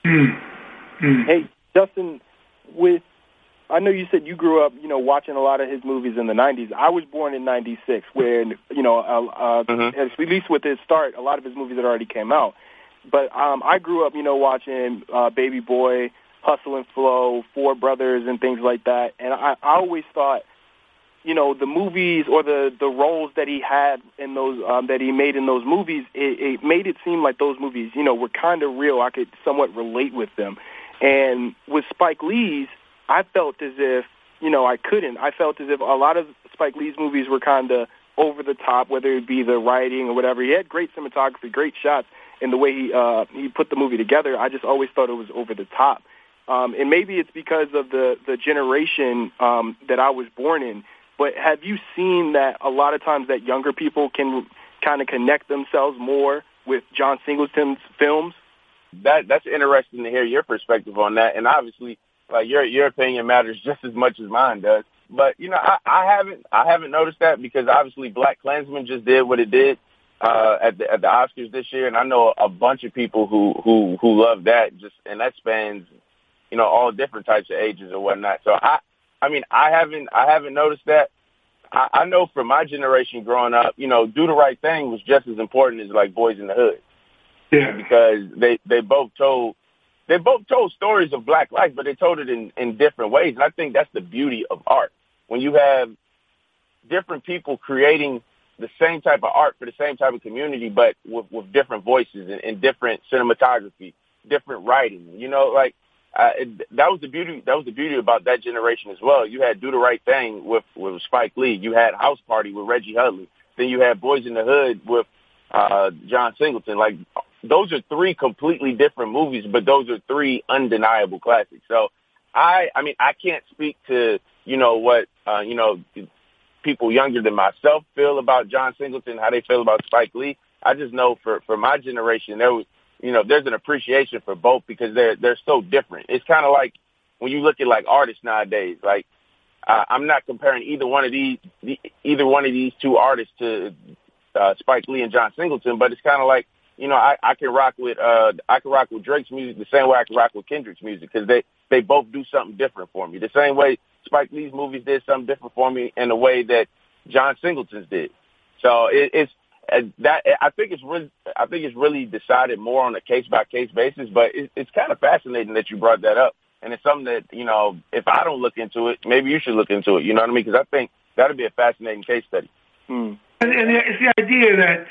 Mm. Hey, Justin, with I know you said you grew up, you know, watching a lot of his movies in the '90s. I was born in '96, when you know, uh, uh, mm-hmm. at least with his start, a lot of his movies had already came out. But um, I grew up, you know, watching uh, Baby Boy, Hustle and Flow, Four Brothers, and things like that. And I, I always thought, you know, the movies or the the roles that he had in those um, that he made in those movies, it, it made it seem like those movies, you know, were kind of real. I could somewhat relate with them. And with Spike Lee's I felt as if, you know, I couldn't. I felt as if a lot of Spike Lee's movies were kind of over the top, whether it be the writing or whatever. He had great cinematography, great shots, and the way he uh, he put the movie together. I just always thought it was over the top. Um, and maybe it's because of the the generation um, that I was born in. But have you seen that a lot of times that younger people can kind of connect themselves more with John Singleton's films? That that's interesting to hear your perspective on that. And obviously, like your your opinion matters just as much as mine does. but you know, I, I haven't I haven't noticed that because obviously BlacKkKlansman just did what it did uh, at the at the Oscars this year, and I know a bunch of people who who who love that. Just and that spans you know all different types of ages or whatnot. So I I mean I haven't I haven't noticed that. I, I know from my generation growing up, you know, do the right thing was just as important as like Boyz n the Hood. Yeah. Because they they both told they both told stories of black life, but they told it in in different ways. And I think that's the beauty of art. When you have different people creating the same type of art for the same type of community, but with, with different voices and, and different cinematography, different writing. You know, like uh, it, that was the beauty. That was the beauty about that generation as well. You had Do the Right Thing with with Spike Lee. You had House Party with Reggie Hudlin. Then you had Boyz n the Hood with uh, John Singleton. Like those are three completely different movies, but those are three undeniable classics. So I, I mean, I can't speak to you know what uh, you know people younger than myself feel about John Singleton, how they feel about Spike Lee. I just know for for my generation, there was you know there's an appreciation for both because they're they're so different. It's kind of like when you look at like artists nowadays, like. Uh, I'm not comparing either one of these, the, either one of these two artists to uh, Spike Lee and John Singleton, but it's kind of like you know, I, I can rock with uh I can rock with Drake's music the same way I can rock with Kendrick's music because they they both do something different for me. The same way Spike Lee's movies did something different for me in the way that John Singleton's did. So it, it's that I think it's really I think it's really decided more on a case by case basis. But it, it's kind of fascinating that you brought that up, and it's something that you know if I don't look into it, maybe you should look into it. You know what I mean? Because I think that'd be a fascinating case study. Hmm. And, and it's the idea that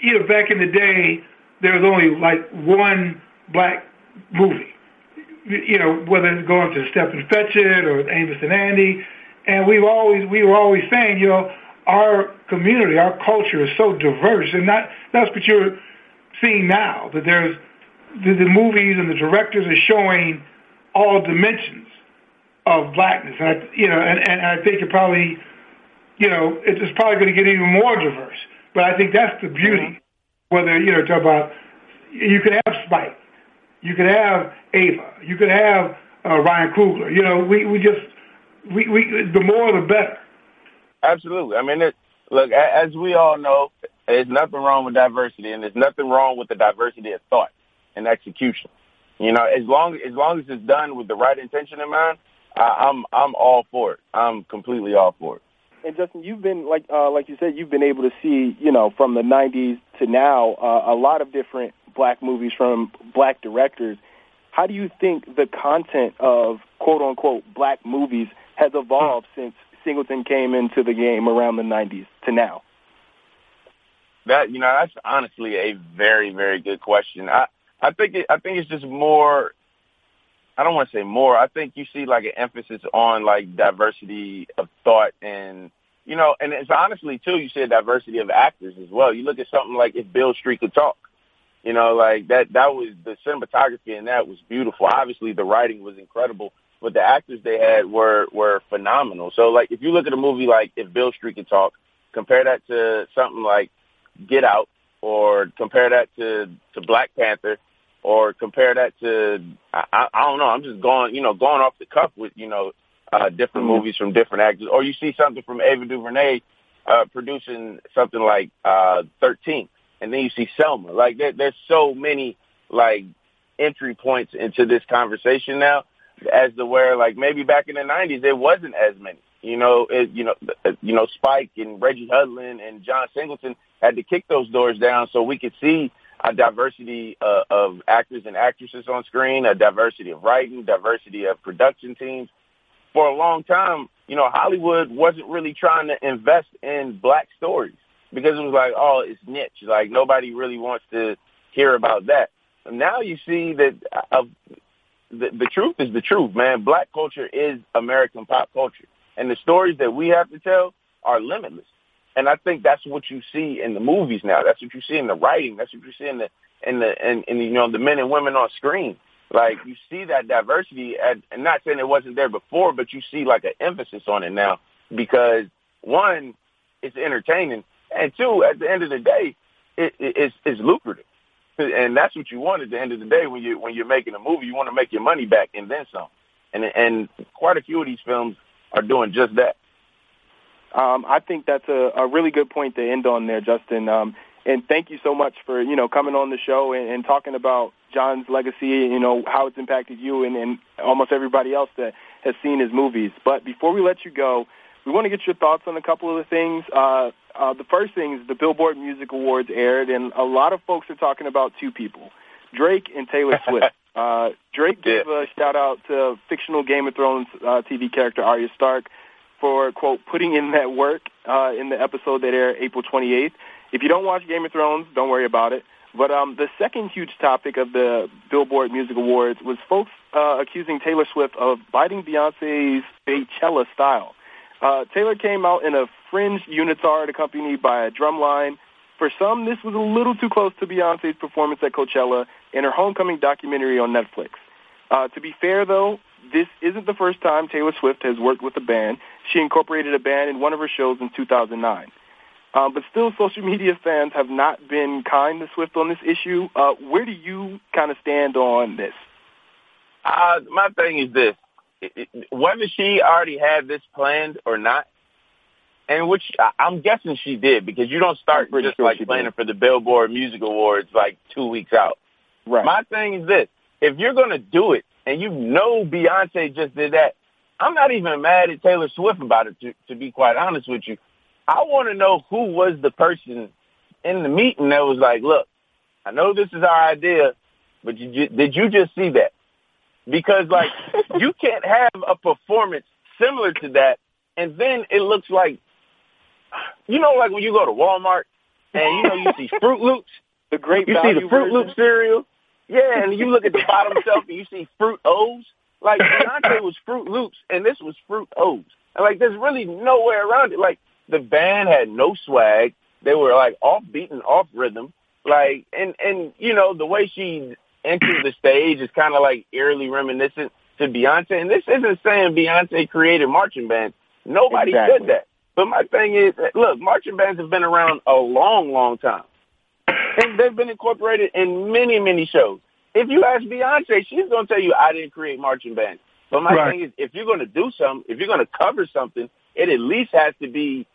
you know, back in the day, there was only like one black movie. You know, whether it's going to Stepin Fetchit or Amos and Andy, and we've always we were always saying, you know, our community, our culture is so diverse, and that that's what you're seeing now. That there's the, the movies and the directors are showing all dimensions of blackness, and I, you know, and, and I think it probably, you know, it's probably going to get even more diverse. But I think that's the beauty. Mm-hmm whether, you know, talk about, you could have Spike, you could have Ava, you could have uh, Ryan Coogler. You know, we, we just, we, we, the more the better. Absolutely. I mean, it, look, as we all know, there's nothing wrong with diversity, and there's nothing wrong with the diversity of thought and execution. You know, as long as long as it's done with the right intention in mind, I, I'm I'm all for it. I'm completely all for it. And Justin, you've been like uh, like you said, you've been able to see, you know, from the '90s to now, uh, a lot of different black movies from black directors. How do you think the content of quote unquote black movies has evolved since Singleton came into the game around the '90s to now? That you know, that's honestly a very very good question. I I think it, I think it's just more I don't want to say more. I think you see like an emphasis on like diversity of thought and you know, and it's honestly too. You said diversity of actors as well. You look at something like if Beale Street could talk, you know, like that. That was the cinematography and that was beautiful. Obviously, the writing was incredible, but the actors they had were were phenomenal. So, like, if you look at a movie like If Beale Street Could Talk, compare that to something like Get Out, or compare that to to Black Panther or compare that to I, I don't know. I'm just going, you know, going off the cuff with you know uh, different mm-hmm. movies from different actors, or you see something from Ava DuVernay uh, producing something like uh, 13, and then you see Selma. Like there, there's so many like entry points into this conversation now, as to where like maybe back in the 90s there wasn't as many. You know, it, you know, you know, Spike and Reggie Hudlin and John Singleton had to kick those doors down so we could see a diversity uh, of actors and actresses on screen, a diversity of writing, diversity of production teams. For a long time, you know, Hollywood wasn't really trying to invest in black stories because it was like, oh, it's niche. Like nobody really wants to hear about that. And now you see that uh, the, the truth is the truth, man. Black culture is American pop culture. And the stories that we have to tell are limitless. And I think that's what you see in the movies now. That's what you see in the writing. That's what you see in the in the and, and you know the men and women on screen. Like you see that diversity, and, and not saying it wasn't there before, but you see like an emphasis on it now because one, it's entertaining, and two, at the end of the day, it, it, it's it's lucrative, and that's what you want at the end of the day when you when you're making a movie. You want to make your money back and then some, and and quite a few of these films are doing just that. Um, I think that's a, a really good point to end on there, Justin. Um, and thank you so much for you know coming on the show and, and talking about John's legacy. You know how it's impacted you and, and almost everybody else that has seen his movies. But before we let you go, we want to get your thoughts on a couple of the things. Uh, uh, the first thing is the Billboard Music Awards aired, and a lot of folks are talking about two people, Drake and Taylor Swift. Uh, Drake gave a shout out to fictional Game of Thrones uh, TV character Arya Stark for quote putting in that work uh, in the episode that aired April 28th. If you don't watch Game of Thrones, don't worry about it. But um, the second huge topic of the Billboard Music Awards was folks uh, accusing Taylor Swift of biting Beyonce's Beychella style. Uh, Taylor came out in a fringe unitard accompanied by a drum line. For some, this was a little too close to Beyonce's performance at Coachella in her homecoming documentary on Netflix. Uh, to be fair, though, this isn't the first time Taylor Swift has worked with a band. She incorporated a band in one of her shows in 2009. Um, but still, social media fans have not been kind to Swift on this issue. Uh, where do you kind of stand on this? Uh, my thing is this. Whether she already had this planned or not, and which I'm guessing she did because you don't start just sure like planning did. for the Billboard Music Awards like two weeks out. Right. My thing is this. If you're going to do it and you know Beyonce just did that, I'm not even mad at Taylor Swift about it, to, to be quite honest with you. I want to know who was the person in the meeting that was like, look, I know this is our idea, but you, ju- did you just see that? Because like, you can't have a performance similar to that and then it looks like, you know, like when you go to Walmart and you know, you see Froot Loops, The great you see the Fruit version? Loop cereal. Yeah, and you look at the bottom shelf and you see Fruit O's. Like Beyonce was Froot Loops and this was Fruit O's. And like there's really no way around it. Like the band had no swag. They were like off beat and off rhythm. Like and and you know, the way she entered the stage is kinda like eerily reminiscent to Beyonce. And this isn't saying Beyonce created marching bands. Nobody Exactly. said that. But my thing is, look, marching bands have been around a long, long time. And they've been incorporated in many, many shows. If you ask Beyonce, she's going to tell you, I didn't create marching band. But my Right. thing is, if you're going to do something, if you're going to cover something, it at least has to be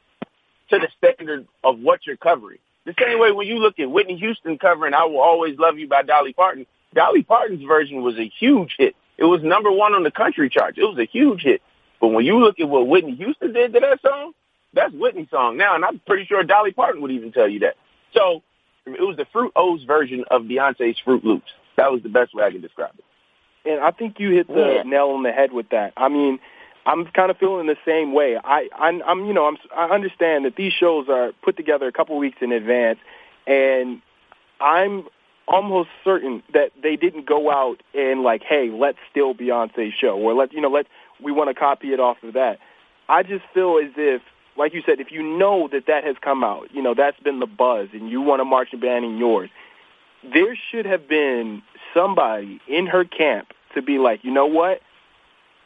to the standard of what you're covering. The same way when you look at Whitney Houston covering I Will Always Love You by Dolly Parton, Dolly Parton's version was a huge hit. It was number one on the country charts. It was a huge hit. But when you look at what Whitney Houston did to that song, that's Whitney's song now, and I'm pretty sure Dolly Parton would even tell you that. So it was the Fruit O's version of Beyonce's Froot Loops. That was the best way I can describe it. And I think you hit the Yeah. nail on the head with that. I mean, I'm kind of feeling the same way. I, I'm, I'm, you know, I'm, I understand that these shows are put together a couple weeks in advance, and I'm almost certain that they didn't go out and like, hey, let's steal Beyonce's show, or let you know, let we want to copy it off of that. I just feel as if, like you said, if you know that that has come out, you know, that's been the buzz, and you want to march a marching band in yours, there should have been somebody in her camp to be like, you know what?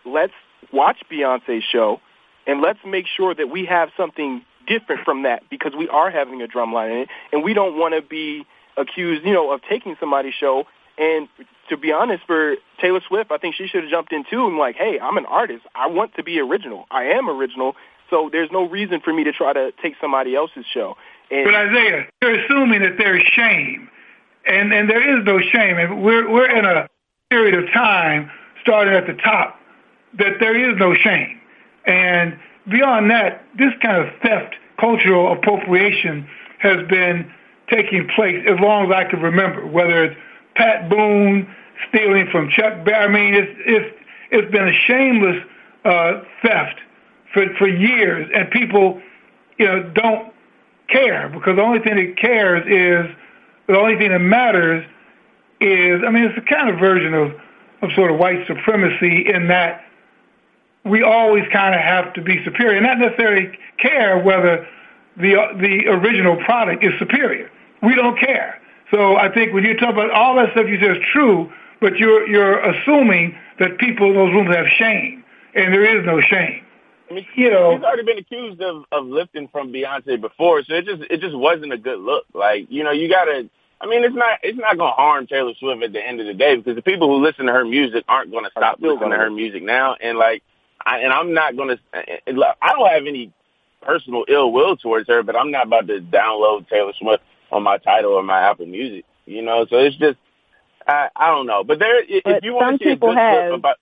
Let's watch Beyonce's show and let's make sure that we have something different from that because we are having a drum line in it and we don't want to be accused, you know, of taking somebody's show. And to be honest, for Taylor Swift, I think she should have jumped in too and like, hey, I'm an artist. I want to be original. I am original. So there's no reason for me to try to take somebody else's show. And But Isaiah, you're assuming that there's shame, and and there is no shame. And we're we're in a period of time, starting at the top, that there is no shame. And beyond that, this kind of theft, cultural appropriation, has been taking place as long as I can remember. Whether it's Pat Boone stealing from Chuck Berry, I mean, it's it's it's been a shameless uh, theft for for years, and people, you know, don't care because the only thing that cares is the only thing that matters is I mean it's a kind of version of of sort of white supremacy in that we always kind of have to be superior, not necessarily care whether the the original product is superior. We don't care. So I think when you talk about all that stuff you say is true, but you're you're assuming that people in those rooms have shame, and there is no shame. I mean, You know- she's already been accused of of lifting from Beyonce before, so it just it just wasn't a good look. Like you know, you gotta. I mean, it's not it's not gonna harm Taylor Swift at the end of the day because the people who listen to her music aren't gonna stop listening to gonna her music now. And like, I, and I'm not gonna. I don't have any personal ill will towards her, but I'm not about to download Taylor Swift on my Tidal or my Apple Music. You know, so it's just I I don't know. But there, if you want to see a people good have. about,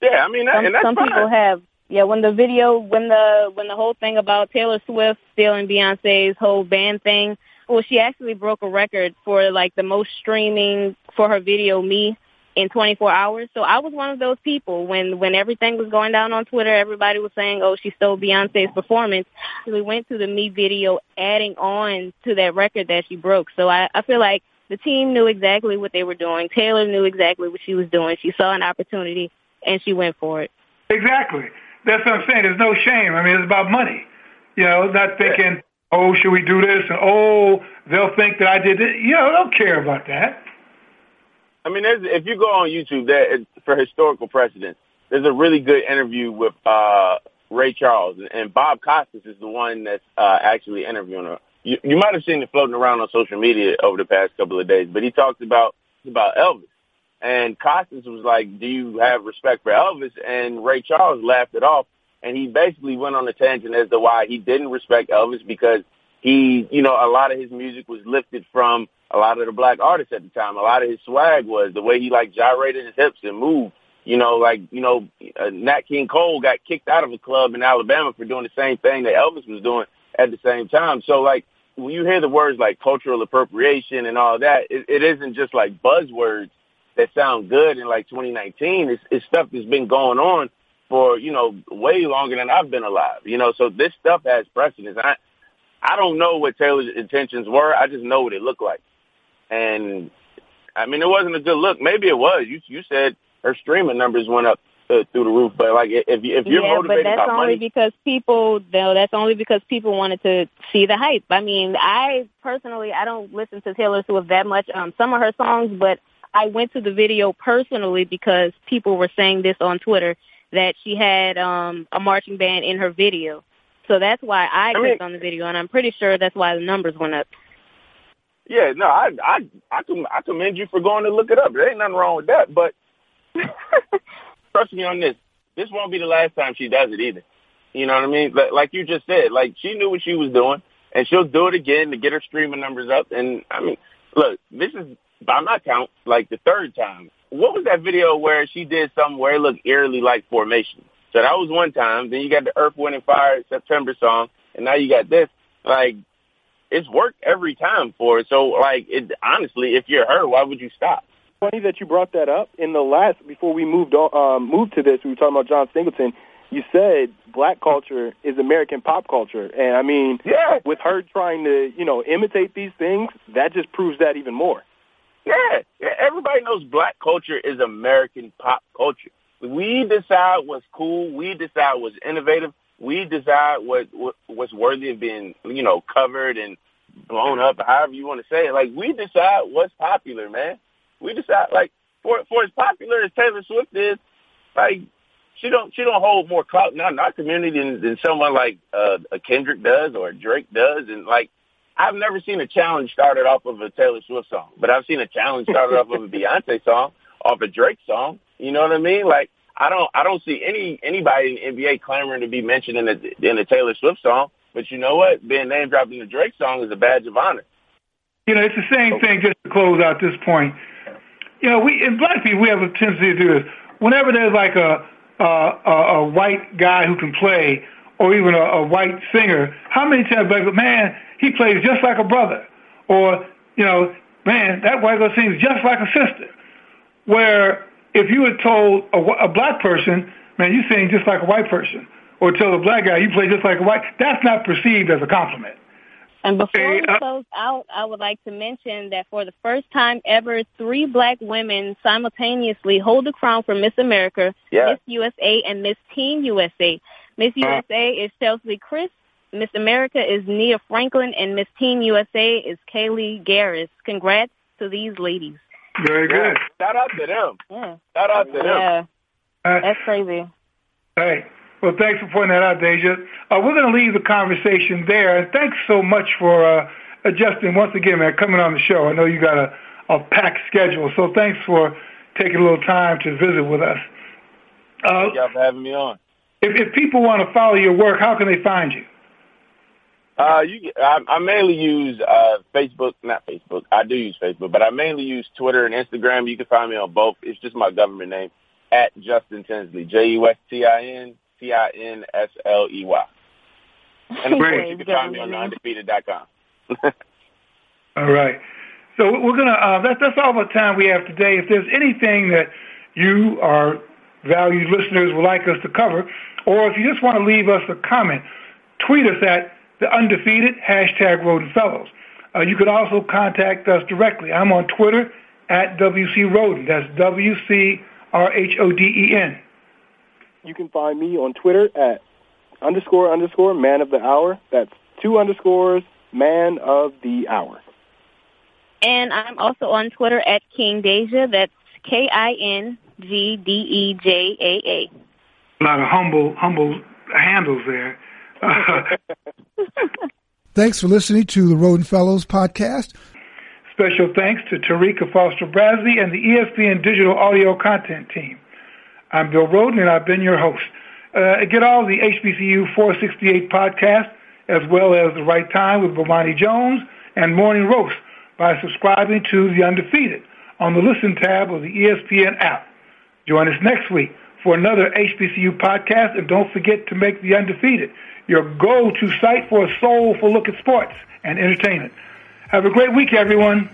yeah, I mean, that, some, and that's some fine. people have yeah when the video when the when the whole thing about taylor swift stealing beyonce's whole band thing well she actually broke a record for like the most streaming for her video me in 24 hours. So i was one of those people. When when everything was going down on twitter everybody was saying oh she stole beyonce's performance. We went to the me video adding on to that record that she broke. So i i feel like the team knew exactly what they were doing. Taylor knew exactly what she was doing. She saw an opportunity and she went for it. Exactly. That's what I'm saying. There's no shame. I mean, it's about money. You know, not thinking, oh, should we do this? And oh, they'll think that I did it. You know, don't care about that. I mean, there's, if you go on YouTube there for historical precedent, there's a really good interview with uh, Ray Charles, and Bob Costas is the one that's uh, actually interviewing her. You, you might have seen it floating around on social media over the past couple of days, but he talks about about Elvis. And Costas was like, "Do you have respect for Elvis?" And Ray Charles laughed it off, and he basically went on a tangent as to why he didn't respect Elvis because he, you know, a lot of his music was lifted from a lot of the black artists at the time. A lot of his swag was the way he like gyrated his hips and moved. You know, like you know, uh, Nat King Cole got kicked out of a club in Alabama for doing the same thing that Elvis was doing at the same time. So like when you hear the words like cultural appropriation and all that, it, it isn't just like buzzwords that sound good in like 2019. It's, it's stuff that's been going on for, you know, way longer than I've been alive, you know, so this stuff has precedence. I, I don't know what Taylor's intentions were. I just know what it looked like. And I mean, it wasn't a good look. Maybe it was. You, you said her streaming numbers went up uh, through the roof, but like if, you, if you're yeah, motivated but that's only money, because people. though. that's only because people wanted to see the hype. I mean, I personally, I don't listen to Taylor Swift that much. Um, some of her songs, but I went to the video personally because people were saying this on Twitter that she had um a marching band in her video. So that's why I, I mean- clicked on the video, and I'm pretty sure that's why the numbers went up. Yeah, no, I I I com- I commend you for going to look it up. There ain't nothing wrong with that, but trust me on this. This won't be the last time she does it either. You know what I mean? Like, like you just said, like she knew what she was doing, and she'll do it again to get her streaming numbers up. And I mean, look, this is by my count like the third time. What was that video where she did something where it looked eerily like Formation? So that was one time. Then you got the Earth, Wind, and Fire September song, and now you got this. Like it's worked every time for her. So like, it, honestly, if you're her, why would you stop? funny that you brought that up. In the last, before we moved on, um, moved to this, we were talking about John Singleton. You said black culture is American pop culture, and I mean, Yeah, with her trying to, you know, imitate these things, that just proves that even more. Yeah, yeah. Everybody knows black culture is American pop culture. We decide what's cool. We decide what's innovative. We decide what, what what's worthy of being, you know, covered and blown up, however you want to say it. Like we decide what's popular, man. We decide like for for as popular as Taylor Swift is, like she don't she don't hold more clout our, in our community than, than someone like uh, a Kendrick does or Drake does, and like I've never seen a challenge started off of a Taylor Swift song, but I've seen a challenge started off of a Beyonce song, off a Drake song. You know what I mean? Like I don't I don't see any anybody in the NBA clamoring to be mentioned in a in a Taylor Swift song. But you know what? Being name dropped in a Drake song is a badge of honor. You know, it's the same thing. Just to close out this point, you know, we in black people we have a tendency to do this. Whenever there's like a a, a, a white guy who can play, or even a, a white singer, how many times like, man, he plays just like a brother, or you know, man, that white girl sings just like a sister. Where if you had told a, a black person, man, you sing just like a white person, or tell a black guy you play just like a white, that's not perceived as a compliment. And before Hey, we uh, close out, I would like to mention that for the first time ever, three black women simultaneously hold the crown for Miss America, Yeah. Miss USA, and Miss Teen USA. Miss USA is Cheslie Kryst, Miss America is Nia Franklin, and Miss Teen USA is Kaliegh Garris. Congrats to these ladies. Very good. Shout out to them. Yeah, Shout out to them. yeah, Uh, that's crazy. Hey, well, thanks for pointing that out, Deja. Uh, we're going to leave the conversation there. And thanks so much for uh, adjusting once again, man, coming on the show. I know you got a, a packed schedule, so thanks for taking a little time to visit with us. Uh, Thank y'all for having me on. if, if people want to follow your work, how can they find you? Uh, you, I, I mainly use uh, Facebook, not Facebook. I do use Facebook, but I mainly use Twitter and Instagram. You can find me on both. It's just my government name at Justin Tinsley, J U S T I N T I N S L E Y. And of course, you can find me on theundefeated.com. all right. So we're gonna. Uh, that's that's all the time we have today. If there's anything that you, our valued listeners, would like us to cover, or if you just want to leave us a comment, tweet us at the undefeated hashtag Rhoden Fellows. Uh, you could also contact us directly. I'm on Twitter at WC Rhoden. That's W C R H O D E N. You can find me on Twitter at underscore underscore man of the hour. That's two underscores man of the hour. And I'm also on Twitter at King Deja. That's K I N G D E J A A. A lot of humble, humble handles there. Thanks for listening to the Rhoden Fellows podcast. Special thanks to Tarika Foster Bradley and the ESPN Digital Audio Content Team. I'm Bill Rhoden, and I've been your host. Uh, get all the HBCU 468 podcasts, as well as The Right Time with Bomani Jones and Morning Roast by subscribing to The Undefeated on the Listen tab of the ESPN app. Join us next week for another HBCU podcast, and don't forget to make The Undefeated your go-to site for a soulful look at sports and entertainment. Have a great week, everyone.